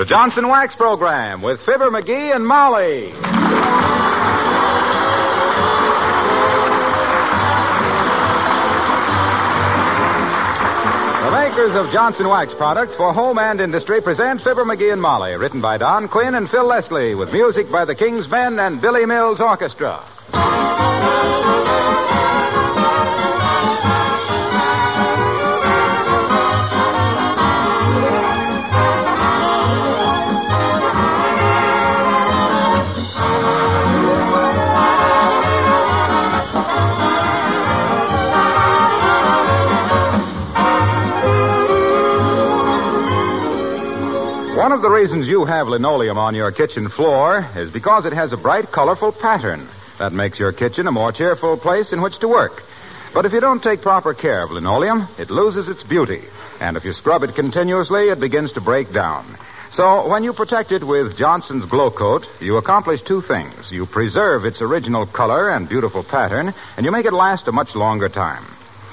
The Johnson Wax Program with Fibber McGee and Molly. The makers of Johnson Wax products for home and industry present Fibber McGee and Molly, written by Don Quinn and Phil Leslie, with music by the King's Men and Billy Mills Orchestra. One of the reasons you have linoleum on your kitchen floor is because it has a bright, colorful pattern that makes your kitchen a more cheerful place in which to work. But if you don't take proper care of linoleum, it loses its beauty. And if you scrub it continuously, it begins to break down. So when you protect it with Johnson's Glo-Coat, you accomplish two things. You preserve its original color and beautiful pattern, and you make it last a much longer time.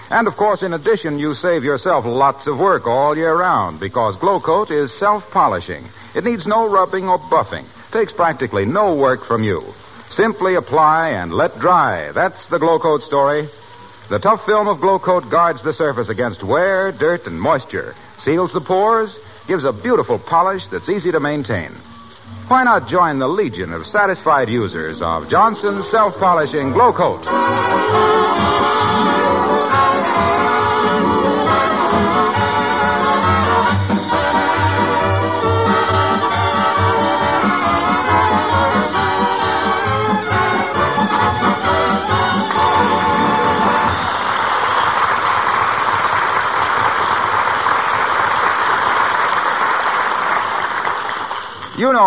And of course, in addition, you save yourself lots of work all year round because Glo-Coat is self polishing. It needs no rubbing or buffing, takes practically no work from you. Simply apply and let dry. That's the Glo-Coat story. The tough film of Glo-Coat guards the surface against wear, dirt, and moisture, seals the pores, gives a beautiful polish that's easy to maintain. Why not join the legion of satisfied users of Johnson's self polishing Glo-Coat?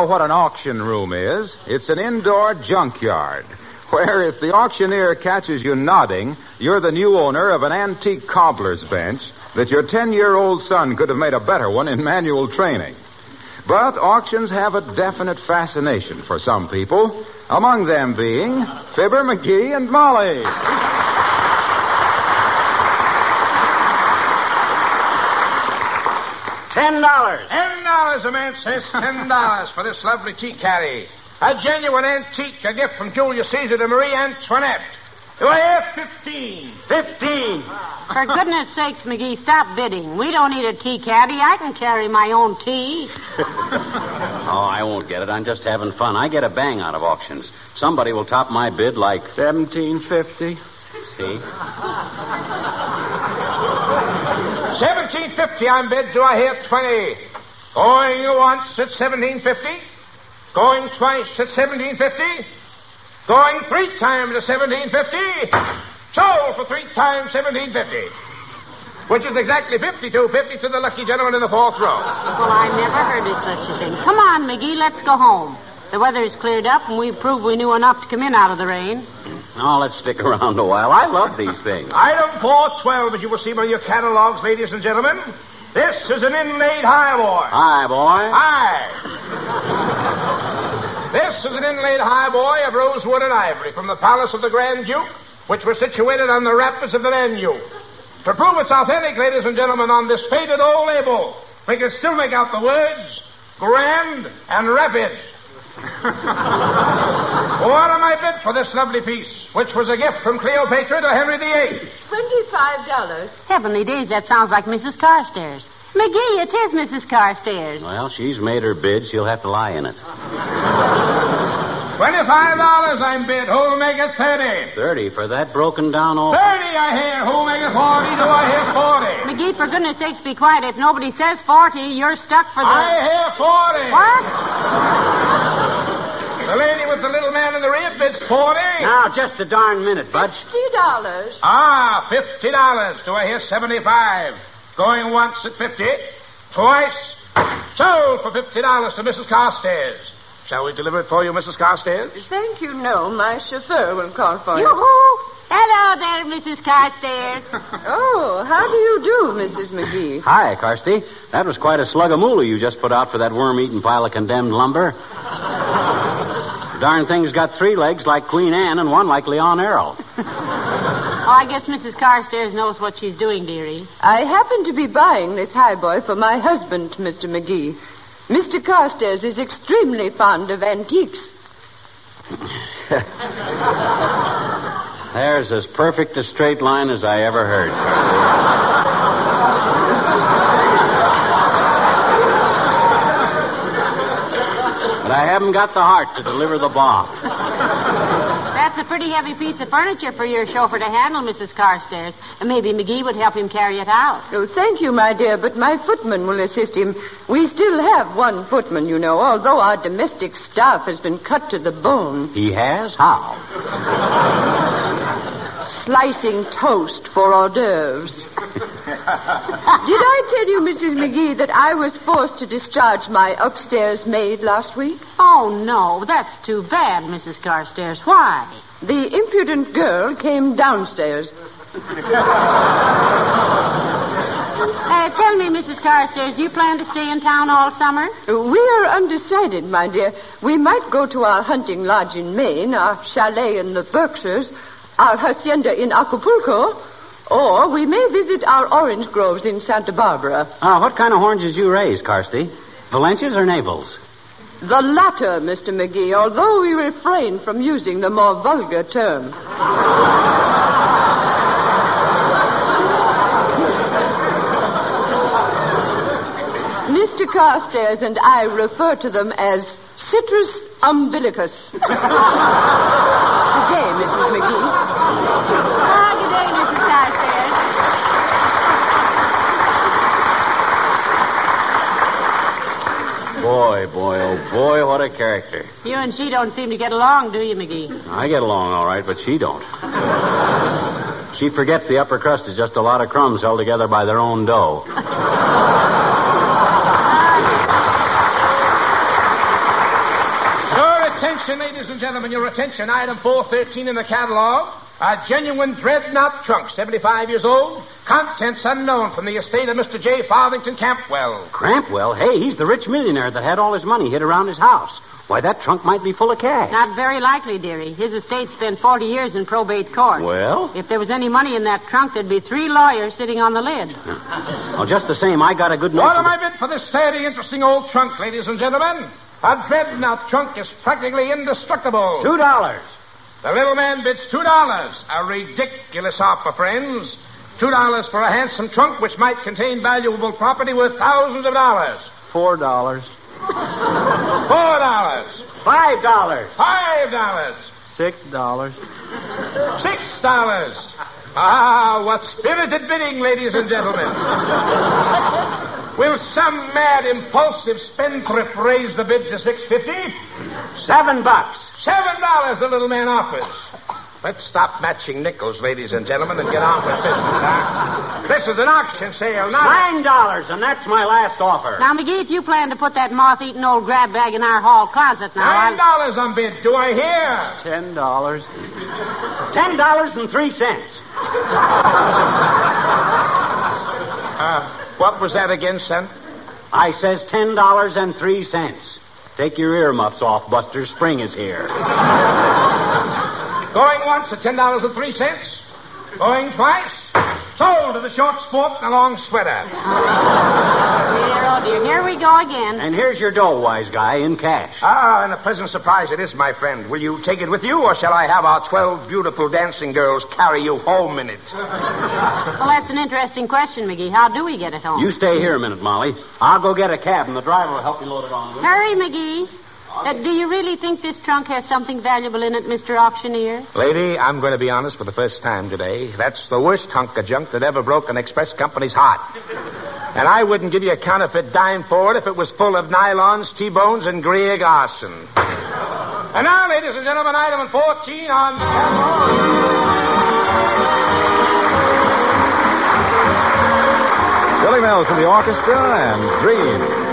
Know what an auction room is. It's an indoor junkyard where if the auctioneer catches you nodding, you're the new owner of an antique cobbler's bench that your 10 year old son could have made a better one in manual training. But auctions have a definite fascination for some people, among them being Fibber McGee and Molly. Ten dollars. Ten dollars, a man says. Ten dollars for this lovely tea caddy. A genuine antique, a gift from Julius Caesar to Marie Antoinette. Do I have fifteen? Fifteen. For goodness sakes, McGee, stop bidding. We don't need a tea caddy. I can carry my own tea. Oh, I won't get it. I'm just having fun. I get a bang out of auctions. Somebody will top my bid like Seventeen fifty. see. Seventeen fifty, I'm bid. Do I hear twenty? Going once at seventeen fifty. Going twice at seventeen fifty. Going three times at seventeen fifty. Sold for three times seventeen fifty. Which is exactly fifty-two fifty to the lucky gentleman in the fourth row. Well, I never heard of such a thing. Come on, McGee, let's go home. The weather's cleared up, and we've proved we knew enough to come in out of the rain. Oh, let's stick around a while. I love these things. Item 412, as you will see by your catalogs, ladies and gentlemen. This is an inlaid highboy. Hi, boy. Hi. This is an inlaid highboy of rosewood and ivory from the palace of the Grand Duke, which was situated on the rapids of the Danube. To prove it's authentic, ladies and gentlemen, on this faded old label, we can still make out the words Grand and Rapids. What am I bid for this lovely piece, which was a gift from Cleopatra to Henry VIII? Twenty-five dollars. Heavenly days, that sounds like Mrs. Carstairs. McGee, it is Mrs. Carstairs. Well, she's made her bid. She'll have to lie in it. Twenty-five dollars I'm bid. Who'll make it thirty? Thirty for that broken down old. Thirty I hear. Who'll make it forty? Do I hear forty? McGee, for goodness sakes, be quiet. If nobody says 40, you're stuck for the. I hear forty. What? The lady with the little man in the rib bids forty. Now, just a darn minute, Budge. Fifty dollars. Ah, fifty dollars. Do I hear seventy-five? Going once at fifty, twice. Sold for fifty dollars to Mrs. Carstairs. Shall we deliver it for you, Mrs. Carstairs? Thank you, no. My chauffeur will call for you. Yoo-hoo! Hello there, Mrs. Carstairs. Oh, how do you do, Mrs. McGee? Hi, Carsty. That was quite a slug of moolah you just put out for that worm-eaten pile of condemned lumber. Darn thing's got three legs like Queen Anne and one like Leon Errol. Oh, I guess Mrs. Carstairs knows what she's doing, dearie. I happen to be buying this highboy for my husband, Mr. McGee. Mr. Carstairs is extremely fond of antiques. There's as perfect a straight line as I ever heard. But I haven't got the heart to deliver the bomb. That's a pretty heavy piece of furniture for your chauffeur to handle, Mrs. Carstairs. And maybe McGee would help him carry it out. Oh, thank you, my dear, but my footman will assist him. We still have one footman, you know, although our domestic staff has been cut to the bone. He has? How? Slicing toast for hors d'oeuvres. Did I tell you, Mrs. McGee, that I was forced to discharge my upstairs maid last week? Oh, no, that's too bad, Mrs. Carstairs. Why? The impudent girl came downstairs. Uh, tell me, Mrs. Carstairs, do you plan to stay in town all summer? We are undecided, my dear. We might go to our hunting lodge in Maine, our chalet in the Berkshires, our hacienda in Acapulco, or we may visit our orange groves in Santa Barbara. Ah, what kind of oranges you raise, Carsty? Valencias or Navels? The latter, Mr. McGee, although we refrain from using the more vulgar term. Mr. Carstairs and I refer to them as citrus umbilicus. Mrs. McGee. Ah, good day, Mrs. Carstairs. Boy, boy, oh boy, what a character. You and she don't seem to get along, do you, McGee? I get along all right, but she don't. She forgets the upper crust is just a lot of crumbs held together by their own dough. Your attention, ladies and gentlemen, your attention. Item 413 in the catalog. A genuine dreadnought trunk, 75 years old. Contents unknown from the estate of Mr. J. Farthington Campwell. Crampwell? Hey, he's the rich millionaire that had all his money hid around his house. Why, that trunk might be full of cash. Not very likely, dearie. His estate spent 40 years in probate court. Well? If there was any money in that trunk, there'd be three lawyers sitting on the lid. Well, just the same, I got a good What am I bid for this sturdy, interesting old trunk, ladies and gentlemen? A dreadnought trunk is practically indestructible. Two dollars. The little man bids two dollars. A ridiculous offer, friends. Two dollars for a handsome trunk which might contain valuable property worth thousands of dollars. Four dollars. Four dollars. Five dollars. Five dollars. Six dollars. Six dollars. Ah, what spirited bidding, ladies and gentlemen. Will some mad, impulsive spendthrift raise the bid to six fifty? Seven bucks. Seven dollars the little man offers. Let's stop matching nickels, ladies and gentlemen, and get on with business, huh? This is an auction sale, not. Nine dollars, and that's my last offer. Now, McGee, if you plan to put that moth-eaten old grab bag in our hall closet now, Nine I'll... dollars on bid. Do I hear? Ten dollars. Ten dollars and three cents. Uh, what was that again, son? I says ten dollars and three cents. Take your earmuffs off, Buster. Spring is here. Going once at ten dollars and three cents. Going twice. Sold to the short sport and the long sweater. Dear, oh, dear. Here we go again. And here's your dough, wise guy, in cash. Ah, and a pleasant surprise it is, my friend. Will you take it with you, or shall I have our twelve beautiful dancing girls carry you home in it? Well, that's an interesting question, McGee. How do we get it home? You stay here a minute, Molly. I'll go get a cab, and the driver will help you load it on. will you? Hurry, McGee. Uh, do you really think this trunk has something valuable in it, Mr. Auctioneer? Lady, I'm going to be honest for the first time today. That's the worst hunk of junk that ever broke an express company's heart. And I wouldn't give you a counterfeit dime for it if it was full of nylons, T-bones, and Greer Garson. And now, ladies and gentlemen, item 14 on the Billy Mills from the orchestra and Dream.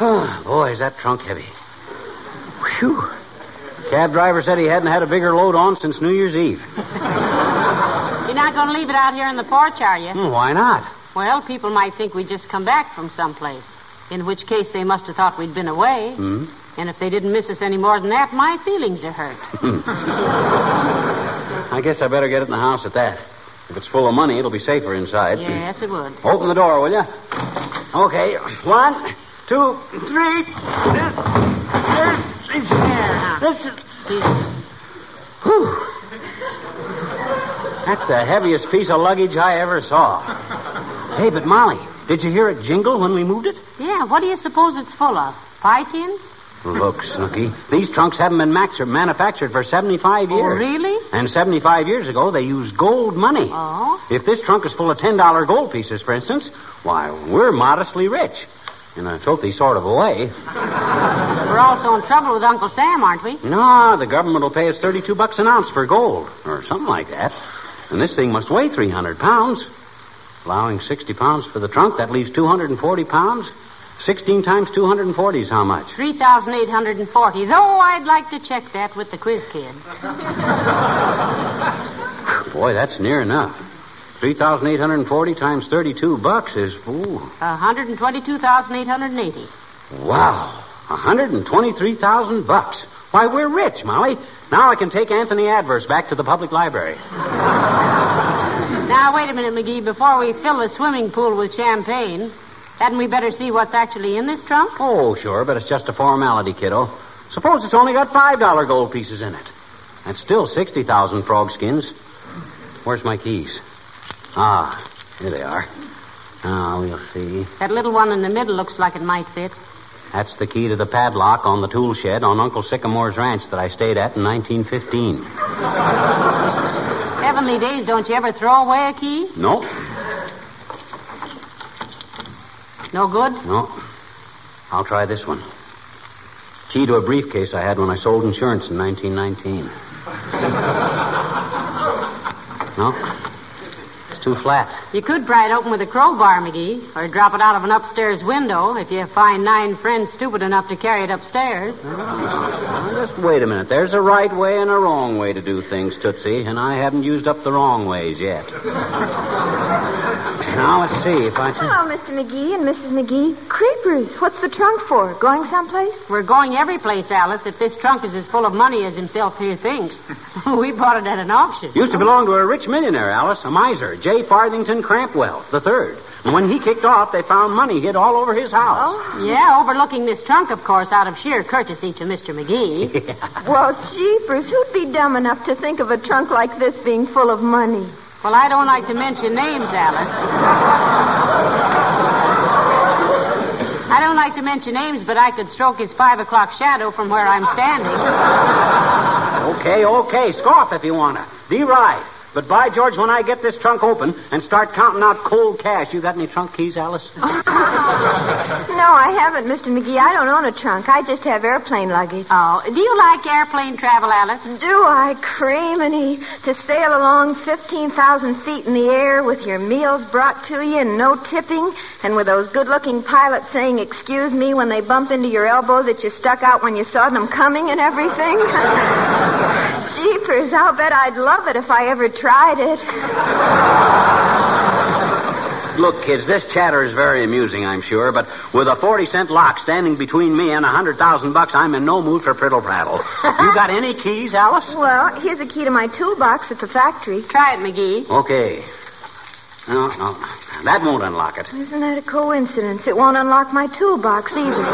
Oh, boy, is that trunk heavy. Whew. Cab driver said he hadn't had a bigger load on since New Year's Eve. You're not going to leave it out here in the porch, are you? Hmm, why not? Well, people might think we'd just come back from someplace, in which case they must have thought we'd been away. Mm-hmm. And if they didn't miss us any more than that, my feelings are hurt. Hmm. I guess I better get it in the house at that. If it's full of money, it'll be safer inside. yes, it would. Open the door, will you? Okay. One, two, three. This. This. There. This is. Whew. That's the heaviest piece of luggage I ever saw. Hey, but Molly, did you hear it jingle when we moved it? Yeah, what do you suppose it's full of? Pie tins? Look, Snooky, these trunks haven't been max- manufactured for 75 years. Oh, really? And 75 years ago, they used gold money. Oh? If this trunk is full of $10 gold pieces, for instance, why, we're modestly rich. In a filthy sort of a way. We're also in trouble with Uncle Sam, aren't we? No, the government will pay us 32 bucks an ounce for gold, or something like that. And this thing must weigh 300 pounds. Allowing 60 pounds for the trunk, that leaves 240 pounds. 16 times 240 is how much? 3,840. Though I'd like to check that with the quiz kids. Boy, that's near enough. 3,840 times 32 bucks is, ooh, 122,880. wow. 123,000 bucks. Why, we're rich, Molly. Now I can take Anthony Adverse back to the public library. Now, wait a minute, McGee. Before we fill the swimming pool with champagne, hadn't we better see what's actually in this trunk? Oh, sure, but it's just a formality, kiddo. Suppose it's only got $5 gold pieces in it. That's still 60,000 frog skins. Where's my keys? Ah, here they are. Now, we'll see. That little one in the middle looks like it might fit. That's the key to the padlock on the tool shed on Uncle Sycamore's ranch that I stayed at in 1915. Heavenly days, don't you ever throw away a key? No, No good? no. I'll try this one. Key to a briefcase I had when I sold insurance in 1919. No? It's too flat. You could pry it open with a crowbar, McGee, or drop it out of an upstairs window if you find nine friends stupid enough to carry it upstairs. Now, just wait a minute. There's a right way and a wrong way to do things, Tootsie, and I haven't used up the wrong ways yet. now, let's see if I can. Hello, Mr. McGee and Mrs. McGee. Creepers. What's the trunk for? Going someplace? We're going every place, Alice, if this trunk is as full of money as himself here thinks. we bought it at an auction. Used to belong to a rich millionaire, Alice, a miser, J. Farthington Crampwell, the third. And when he kicked off, they found money hid all over his house. Oh. Yeah, overlooking this trunk, of course, out of sheer courtesy to Mr. McGee. Well, jeepers. Who'd be dumb enough to think of a trunk like this being full of money? well, I don't like to mention names, Alice. I don't like to mention names, but I could stroke his five o'clock shadow from where I'm standing. Okay, okay. Scoff if you wanna. Be right. But by George, when I get this trunk open and start counting out cold cash, you got any trunk keys, Alice? No, I haven't, Mr. McGee. I don't own a trunk. I just have airplane luggage. Oh, do you like airplane travel, Alice? Do I, creaminy, to sail along 15,000 feet in the air with your meals brought to you and no tipping, and with those good-looking pilots saying excuse me when they bump into your elbow that you stuck out when you saw them coming and everything? Jeepers, I'll bet I'd love it if I ever tried it. Look, kids, this chatter is very amusing, I'm sure, but with a 40 cent lock standing between me and a 100,000 bucks, I'm in no mood for prittle prattle. You got any keys, Alice? Well, here's a key to my toolbox at the factory. Try it, McGee. Okay. No, no. That won't unlock it. Isn't that a coincidence? It won't unlock my toolbox either.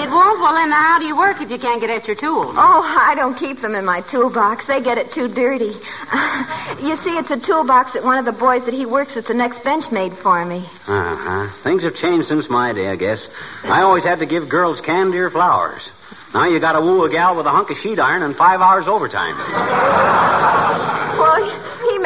It won't? Well, then how do you work if you can't get at your tools? Oh, I don't keep them in my toolbox. They get it too dirty. you see, it's a toolbox that one of the boys that he works at the next bench made for me. Uh huh. Things have changed since my day, I guess. I always had to give girls candy or flowers. Now you got to woo a gal with a hunk of sheet iron and five hours overtime. Well, he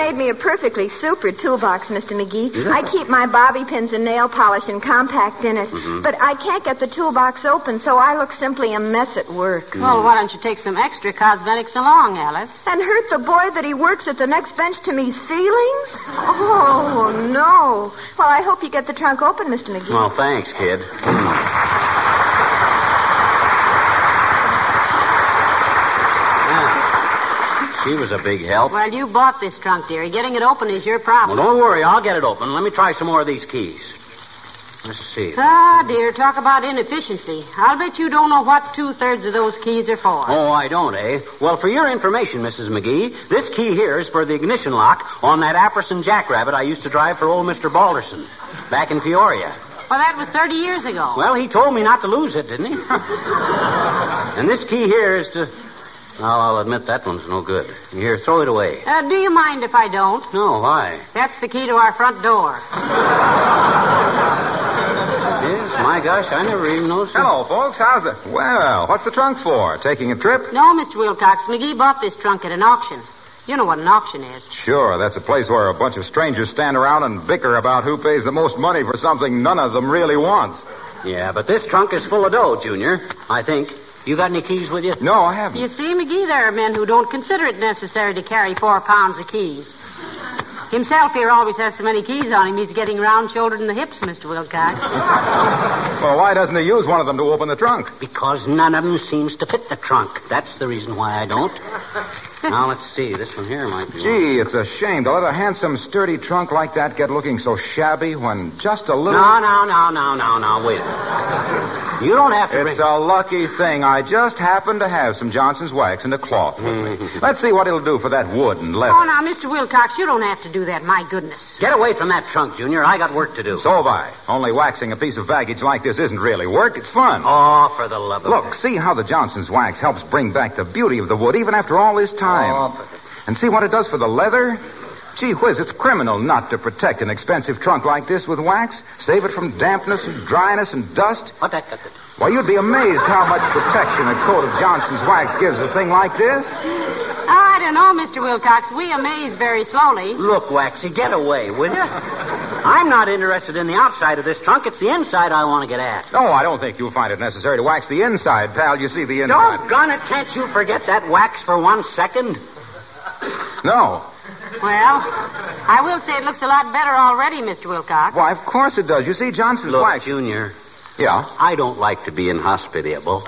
made me a perfectly super toolbox, Mr. McGee. I keep my bobby pins and nail polish and compact in it. Mm-hmm. But I can't get the toolbox open, so I look simply a mess at work. Mm. Well, why don't you take some extra cosmetics along, Alice? And hurt the boy that he works at the next bench to me's feelings? Oh, no. Well, I hope you get the trunk open, Mr. McGee. Well, thanks, kid. She was a big help. Well, you bought this trunk, dearie. Getting it open is your problem. Well, don't worry. I'll get it open. Let me try some more of these keys. Let's see. Ah, dear, talk about inefficiency. I'll bet you don't know what two thirds of those keys are for. Oh, I don't, eh? Well, for your information, Mrs. McGee, this key here is for the ignition lock on that Apperson Jackrabbit I used to drive for old Mr. Balderson back in Peoria. Well, that was 30 years ago. Well, he told me not to lose it, didn't he? and this key here is to. Well, I'll admit that one's no good. Here, throw it away. Uh, do you mind if I don't? No, why? That's the key to our front door. Yes, my gosh, I never even noticed. it. Hello, folks. How's it? Well, what's the trunk for? Taking a trip? No, Mr. Wilcox. McGee bought this trunk at an auction. You know what an auction is. Sure, that's a place where a bunch of strangers stand around and bicker about who pays the most money for something none of them really wants. Yeah, but this trunk is full of dough, Junior. I think. You got any keys with you? No, I haven't. You see, McGee, there are men who don't consider it necessary to carry four pounds of keys. Himself here always has so many keys on him, he's getting round shouldered in the hips, Mr. Wilcox. Well, why doesn't he use one of them to open the trunk? Because none of them seems to fit the trunk. That's the reason why I don't. Now, let's see. This one here might be. Gee, it's a shame to let a handsome, sturdy trunk like that get looking so shabby when just a little. No, no, no, no, no, no. Wait a minute. You don't have to It's bring... a lucky thing. I just happen to have some Johnson's wax and a cloth with me. Mm. Let's see what it'll do for that wood and leather. Oh, now, Mr. Wilcox, you don't have to do that. My goodness. Get away from that trunk, Junior. I got work to do. So have I. Only waxing a piece of baggage like this isn't really work. It's fun. Oh, for the love of... Look, see how the Johnson's wax helps bring back the beauty of the wood even after all this time. Oh, And see what it does for the leather? Gee whiz, it's criminal not to protect an expensive trunk like this with wax. Save it from dampness and dryness and dust. What that got. Why, you'd be amazed how much protection a coat of Johnson's wax gives a thing like this. Oh, I don't know, Mr. Wilcox. We amaze very slowly. Look, Waxy, get away, will you? I'm not interested in the outside of this trunk. It's the inside I want to get at. No, I don't think you'll find it necessary to wax the inside, pal. You see the inside. Doggone it, can't you forget that wax for one second? No. Well, I will say it looks a lot better already, Mr. Wilcox. Why, of course it does. You see, Johnson's Look, wax. Junior, Yeah. I don't like to be inhospitable.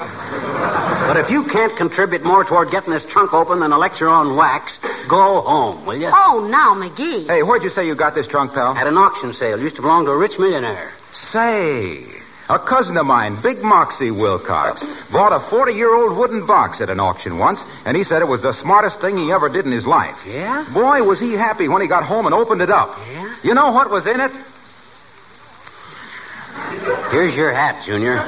But if you can't contribute more toward getting this trunk open than a lecture on wax, go home, will you? Oh, now, McGee. Hey, where'd you say you got this trunk, pal? At an auction sale. Used to belong to a rich millionaire. Say, a cousin of mine, Big Moxie Wilcox, bought a 40 year old wooden box at an auction once, and he said it was the smartest thing he ever did in his life. Yeah? Boy, was he happy when he got home and opened it up. Yeah? You know what was in it? Here's your hat, Junior.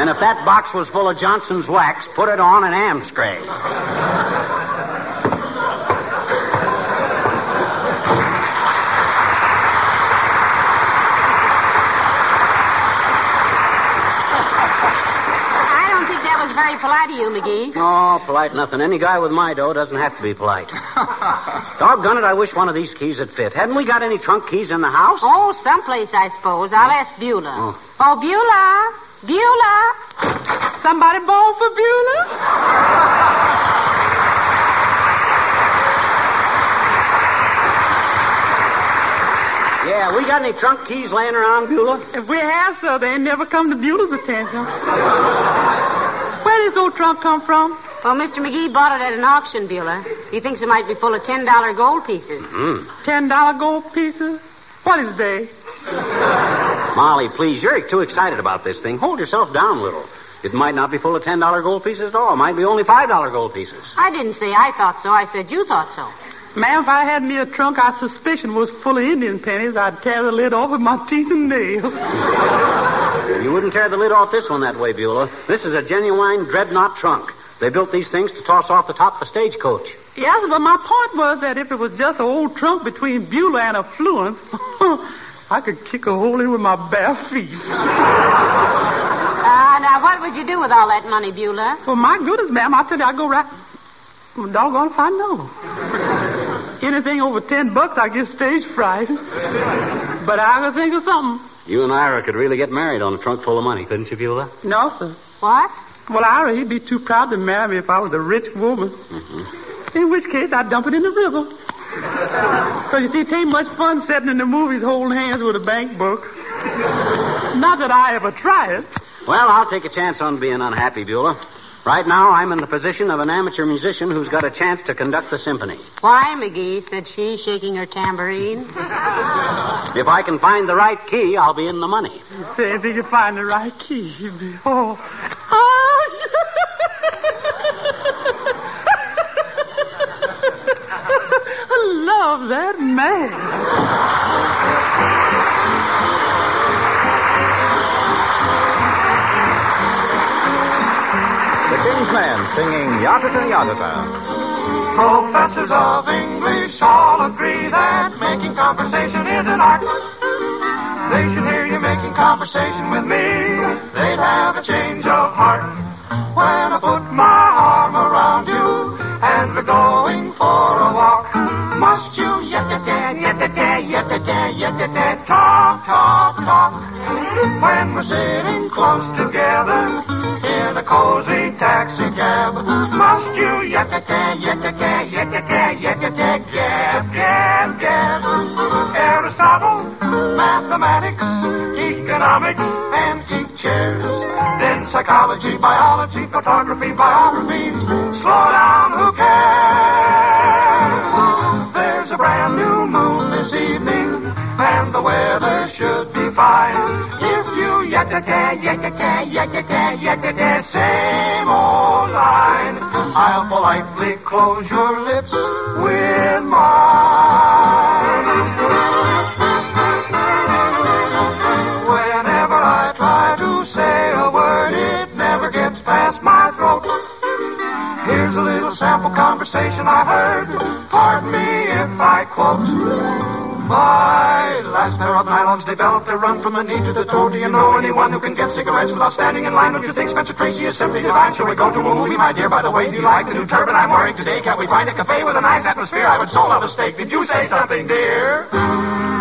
and if that box was full of Johnson's wax, put it on an Amstray. I don't think that was very polite of you, McGee. Oh, polite nothing. Any guy with my dough doesn't have to be polite. Doggone it, I wish one of these keys would fit. Haven't we got any trunk keys in the house? Oh, someplace, I suppose. I'll ask Beulah. Oh. Oh, Beulah. Beulah. Somebody born for Beulah? Yeah, we got any trunk keys laying around, Beulah? If we have, sir, they ain't never come to Beulah's attention. Where did this old trunk come from? Well, Mr. McGee bought it at an auction, Beulah. He thinks it might be full of $10 gold pieces. Hmm. Ten dollar gold pieces? What is they? Molly, please, you're too excited about this thing. Hold yourself down a little. It might not be full of $10 gold pieces at all. It might be only $5 gold pieces. I didn't say I thought so. I said you thought so. Ma'am, if I had me a trunk I suspicion was full of Indian pennies, I'd tear the lid off with my teeth and nails. You wouldn't tear the lid off this one that way, Beulah. This is a genuine dreadnought trunk. They built these things to toss off the top of a stagecoach. yes, but my point was that if it was just an old trunk between Beulah and Affluence, I could kick a hole in with my bare feet. Uh, now, what would you do with all that money, Beulah? Well, my goodness, ma'am, I tell you, I'd go right. Well, doggone if I know. Anything over ten bucks, I get stage fright. But I could think of something. You and Ira could really get married on a trunk full of money, couldn't you, Beulah? No, sir. What? Well, Ira, he'd be too proud to marry me if I was a rich woman. Mm-hmm. In which case, I'd dump it in the river. Because, you see, it ain't much fun sitting in the movies holding hands with a bank book. Not that I ever try it. Well, I'll take a chance on being unhappy, Beulah. Right now, I'm in the position of an amateur musician who's got a chance to conduct the symphony. Why, McGee, said she, shaking her tambourine. If I can find the right key, I'll be in the money. Say, if you can find the right key, you'd be. Oh. I love that man. King's Men singing Yatata Yatata. Professors of English all agree that making conversation is an art. They should hear you making conversation with me. They'd have a change of heart. When I put my arm around you and we're going for a walk, must you yet-a-da, yet-a-da, yet-a-da, yet-a-da, talk, talk, talk. When we're sitting close together cozy taxi cab, must you yet-a-da, yet-a-da, yet-a-da, yet-a-da, gab, gab, gab. Aristotle, mathematics, economics, antique chairs, then psychology, biology, photography, biography. Slow down, who cares? Same old line, I'll politely close your lips with mine. Whenever I try to say a word, it never gets past my throat. Here's a little sample conversation I heard. Pardon me if I quote. My a run from the knee to the toe. Do you know anyone who can get cigarettes without standing in line? Don't you think Spencer Tracy is simply divine? Shall we go to a movie, my dear? By the way, do you like the new turban I'm wearing today? Can't we find a cafe with a nice atmosphere? I would so love a steak. Did you say something, dear?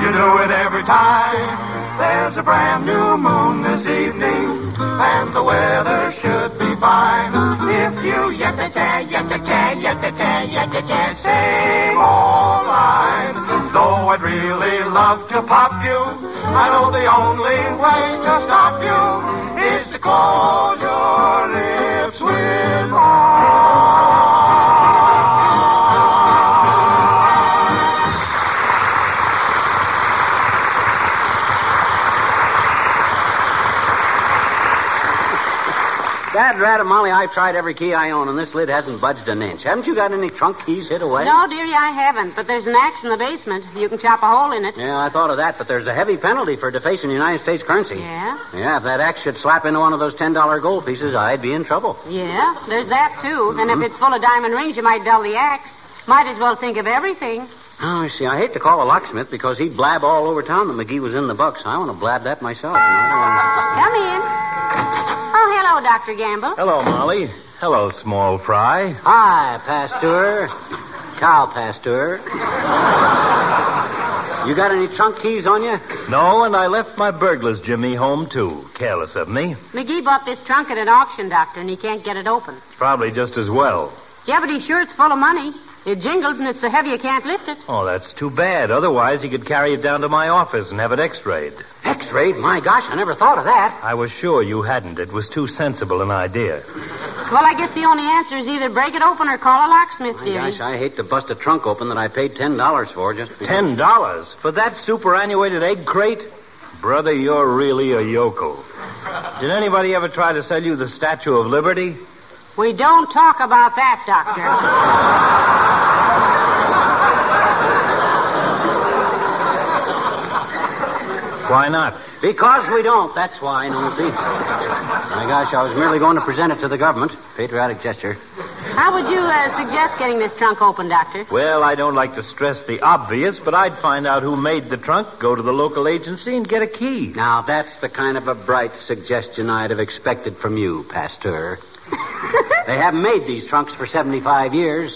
You do it every time. There's a brand new moon this evening, and the weather should be fine. If you yet-a-da, yet-a-da, yet-a-da, yet-a-da, same old line. Though I'd really love to pop you, I know the only way to stop you is to close Molly, I've tried every key I own, and this lid hasn't budged an inch. Haven't you got any trunk keys hid away? No, dearie, I haven't. But there's an axe in the basement. You can chop a hole in it. Yeah, I thought of that, but there's a heavy penalty for defacing United States currency. Yeah? Yeah, if that axe should slap into one of those $10 gold pieces, I'd be in trouble. Yeah, there's that, too. And if mm-hmm. it's full of diamond rings, you might dull the axe. Might as well think of everything. Oh, I see. I hate to call a locksmith because he'd blab all over town that McGee was in the bucks. I want to blab that myself. you. Come in. Hello, Dr. Gamble. Hello, Molly. Hello, small fry. Hi, Pasteur. Cow Pasteur. You got any trunk keys on you? No, and I left my burglar's Jimmy home, too. Careless of me. McGee bought this trunk at an auction, Doctor, and he can't get it open. Probably just as well. Yeah, but he's sure it's full of money. It jingles, and it's so heavy you can't lift it. Oh, that's too bad. Otherwise, he could carry it down to my office and have it x-rayed. X-rayed? My gosh, I never thought of that. I was sure you hadn't. It was too sensible an idea. Well, I guess the only answer is either break it open or call a locksmith, My gosh, I hate to bust a trunk open that I paid $10 for just because. Ten dollars for that superannuated egg crate? Brother, you're really a yokel. Did anybody ever try to sell you the Statue of Liberty? We don't talk about that, Doctor. Why not? Because we don't, that's why, Nosey. My gosh, I was merely going to present it to the government. Patriotic gesture. How would you uh, suggest getting this trunk open, Doctor? Well, I don't like to stress the obvious, but I'd find out who made the trunk, go to the local agency, and get a key. Now, that's the kind of a bright suggestion I'd have expected from you, Pasteur. they haven't made these trunks for 75 years.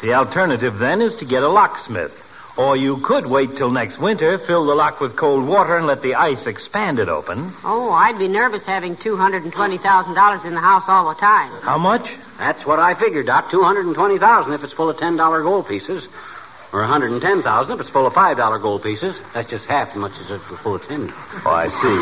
The alternative, then, is to get a locksmith. Or you could wait till next winter, fill the lock with cold water, and let the ice expand it open. Oh, I'd be nervous having $220,000 in the house all the time. How much? That's what I figured, Doc. 220000 if it's full of $10 gold pieces. Or 110000 if it's full of $5 gold pieces. That's just half as much as if it's full of 10 Oh, I see.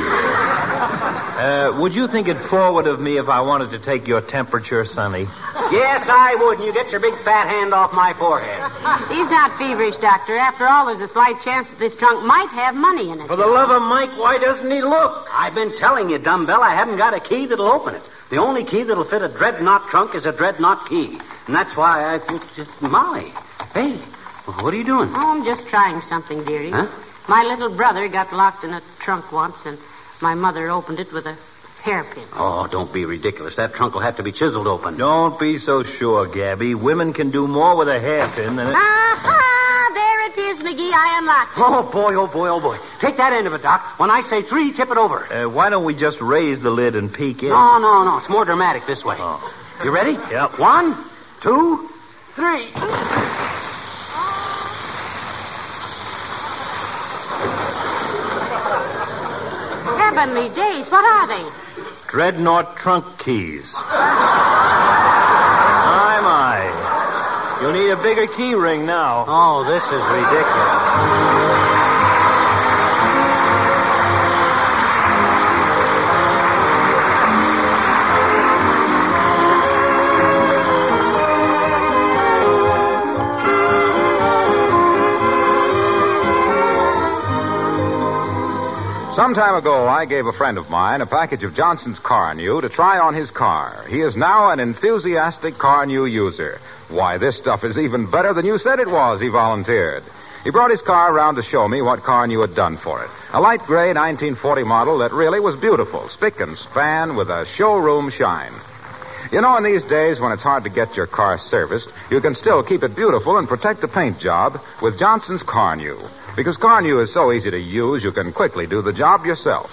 Uh, would you think it forward of me if I wanted to take your temperature, Sonny? Yes, I would, and you get your big fat hand off my forehead. He's not feverish, Doctor. After all, there's a slight chance that this trunk might have money in it. For the love of Mike, why doesn't he look? I've been telling you, dumbbell, I haven't got a key that'll open it. The only key that'll fit a dreadnought trunk is a dreadnought key. And that's why I think just Molly. Hey, what are you doing? Oh, I'm just trying something, dearie. Huh? My little brother got locked in a trunk once, and my mother opened it with a hairpin. Oh, don't be ridiculous. That trunk will have to be chiseled open. Don't be so sure, Gabby. Women can do more with a hairpin than. A... Ah, there it is, McGee. I unlocked it. Oh, boy, oh, boy, oh, boy. Take that end of it, Doc. When I say three, tip it over. Uh, why don't we just raise the lid and peek in? No, no, no. It's more dramatic this way. Oh. You ready? Yep. One, two, three. Heavenly days. What are they? Dreadnought trunk keys. my, my. You'll need a bigger key ring now. Oh, this is ridiculous. Some time ago, I gave a friend of mine a package of Johnson's Carnu to try on his car. He is now an enthusiastic Carnu user. Why, this stuff is even better than you said it was, he volunteered. He brought his car around to show me what Carnu had done for it. A light gray 1940 model that really was beautiful, spick and span with a showroom shine. You know, in these days when it's hard to get your car serviced, you can still keep it beautiful and protect the paint job with Johnson's Carnu. Because Carnu is so easy to use, you can quickly do the job yourself.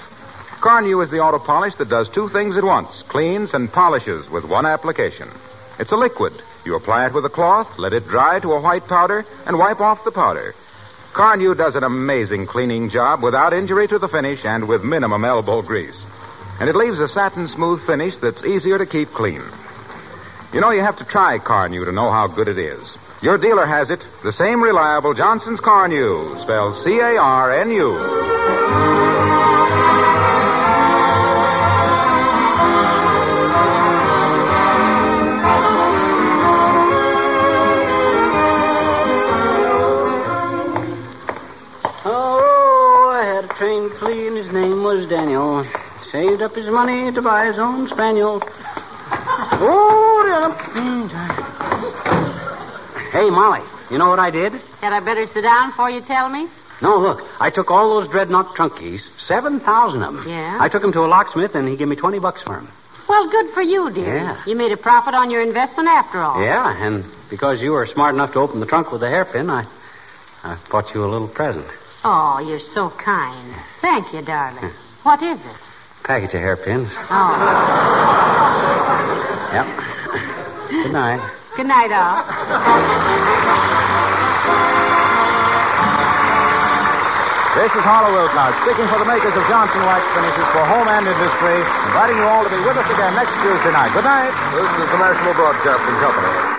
Carnu is the auto polish that does two things at once cleans and polishes with one application. It's a liquid. You apply it with a cloth, let it dry to a white powder, and wipe off the powder. Carnu does an amazing cleaning job without injury to the finish and with minimum elbow grease. And it leaves a satin smooth finish that's easier to keep clean. You know, you have to try Carnu to know how good it is. Your dealer has it, the same reliable Johnson's Carnu, spelled C A R N U. Oh, trained and his name was Daniel. Saved up his money to buy his own spaniel. Oh, Daniel. Mm, hey, Molly, you know what I did? Had I better sit down before you tell me? No, look, I took all those dreadnought trunk keys, 7,000 of them. Yeah? I took them to a locksmith, and he gave me 20 bucks for them. Well, good for you, dear. Yeah. You made a profit on your investment after all. Yeah, and because you were smart enough to open the trunk with a hairpin, I, I bought you a little present. Oh, you're so kind. Thank you, darling. What is it? Package of hairpins. Oh. Yep. Good night. Good night, all. This is Harlow Wilcox, speaking for the makers of Johnson Wax Finishes for home and industry, inviting you all to be with us again next Tuesday night. Good night. This is the National Broadcasting Company.